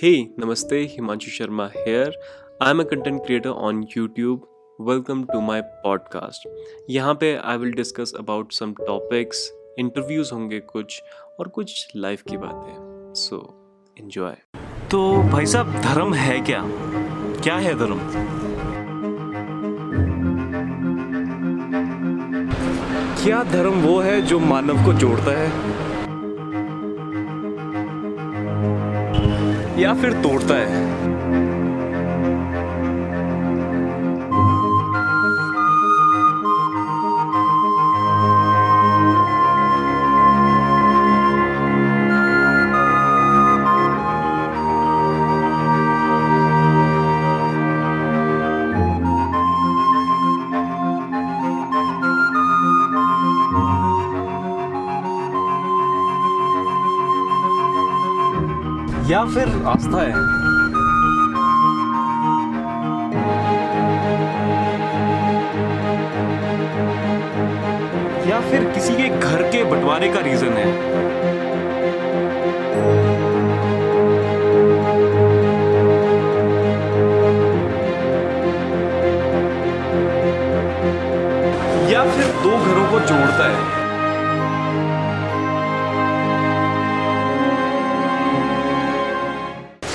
Hey, Namaste, Himanshu Sharma here. I'm a content creator on YouTube. Welcome to my podcast. यहाँ पे I will discuss about some topics interviews होंगे कुछ और कुछ life की बातें सो एंजॉय तो भाई साहब धर्म है क्या क्या है धर्म क्या धर्म वो है जो मानव को जोड़ता है या फिर तोड़ता है। या फिर आस्था है? या फिर किसी के घर के बंटवारे का रीजन है?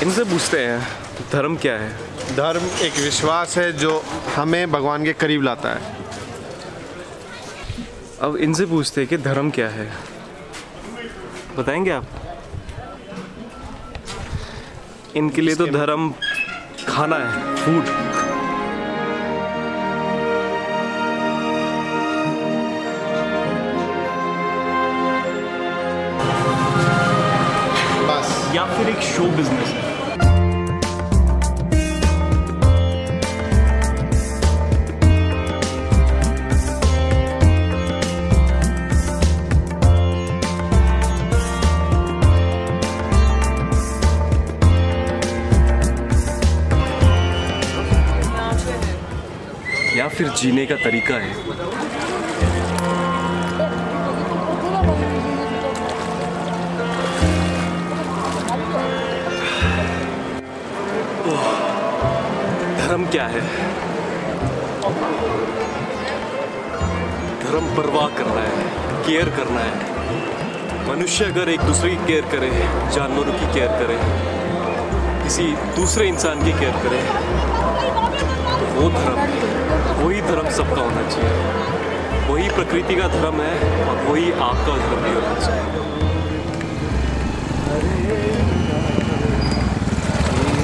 इनसे पूछते हैं धर्म क्या है? धर्म एक विश्वास है जो हमें भगवान के करीब लाता है। अब इनसे पूछते हैं कि धर्म क्या है। बताएँगे आप? इनके लिए तो धर्म खाना है फ़ूड बस। या फिर एक शो बिज़नेस है। या फिर जीने का तरीका है? धर्म क्या है? धर्म परवाह करना है, केयर करना है। मनुष्य अगर एक दूसरे की केयर करे, जानवरों की केयर करे, किसी दूसरे इंसान की केयर करे वो धर्म, वही धर्म सबका होना चाहिए। वही प्रकृति का धर्म है और वही आपका धर्म भी होना चाहिए।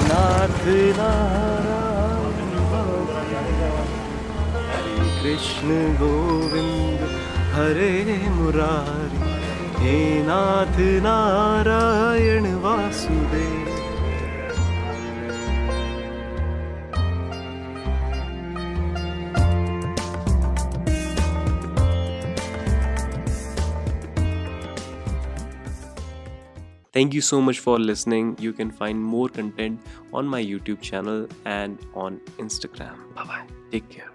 नाथ कृष्ण गोविंद, हरे मुरारी। हे नाथ Narayan Vasudev. Thank you so much for listening. You can find more content on my YouTube channel and on Instagram. Bye bye. Take care.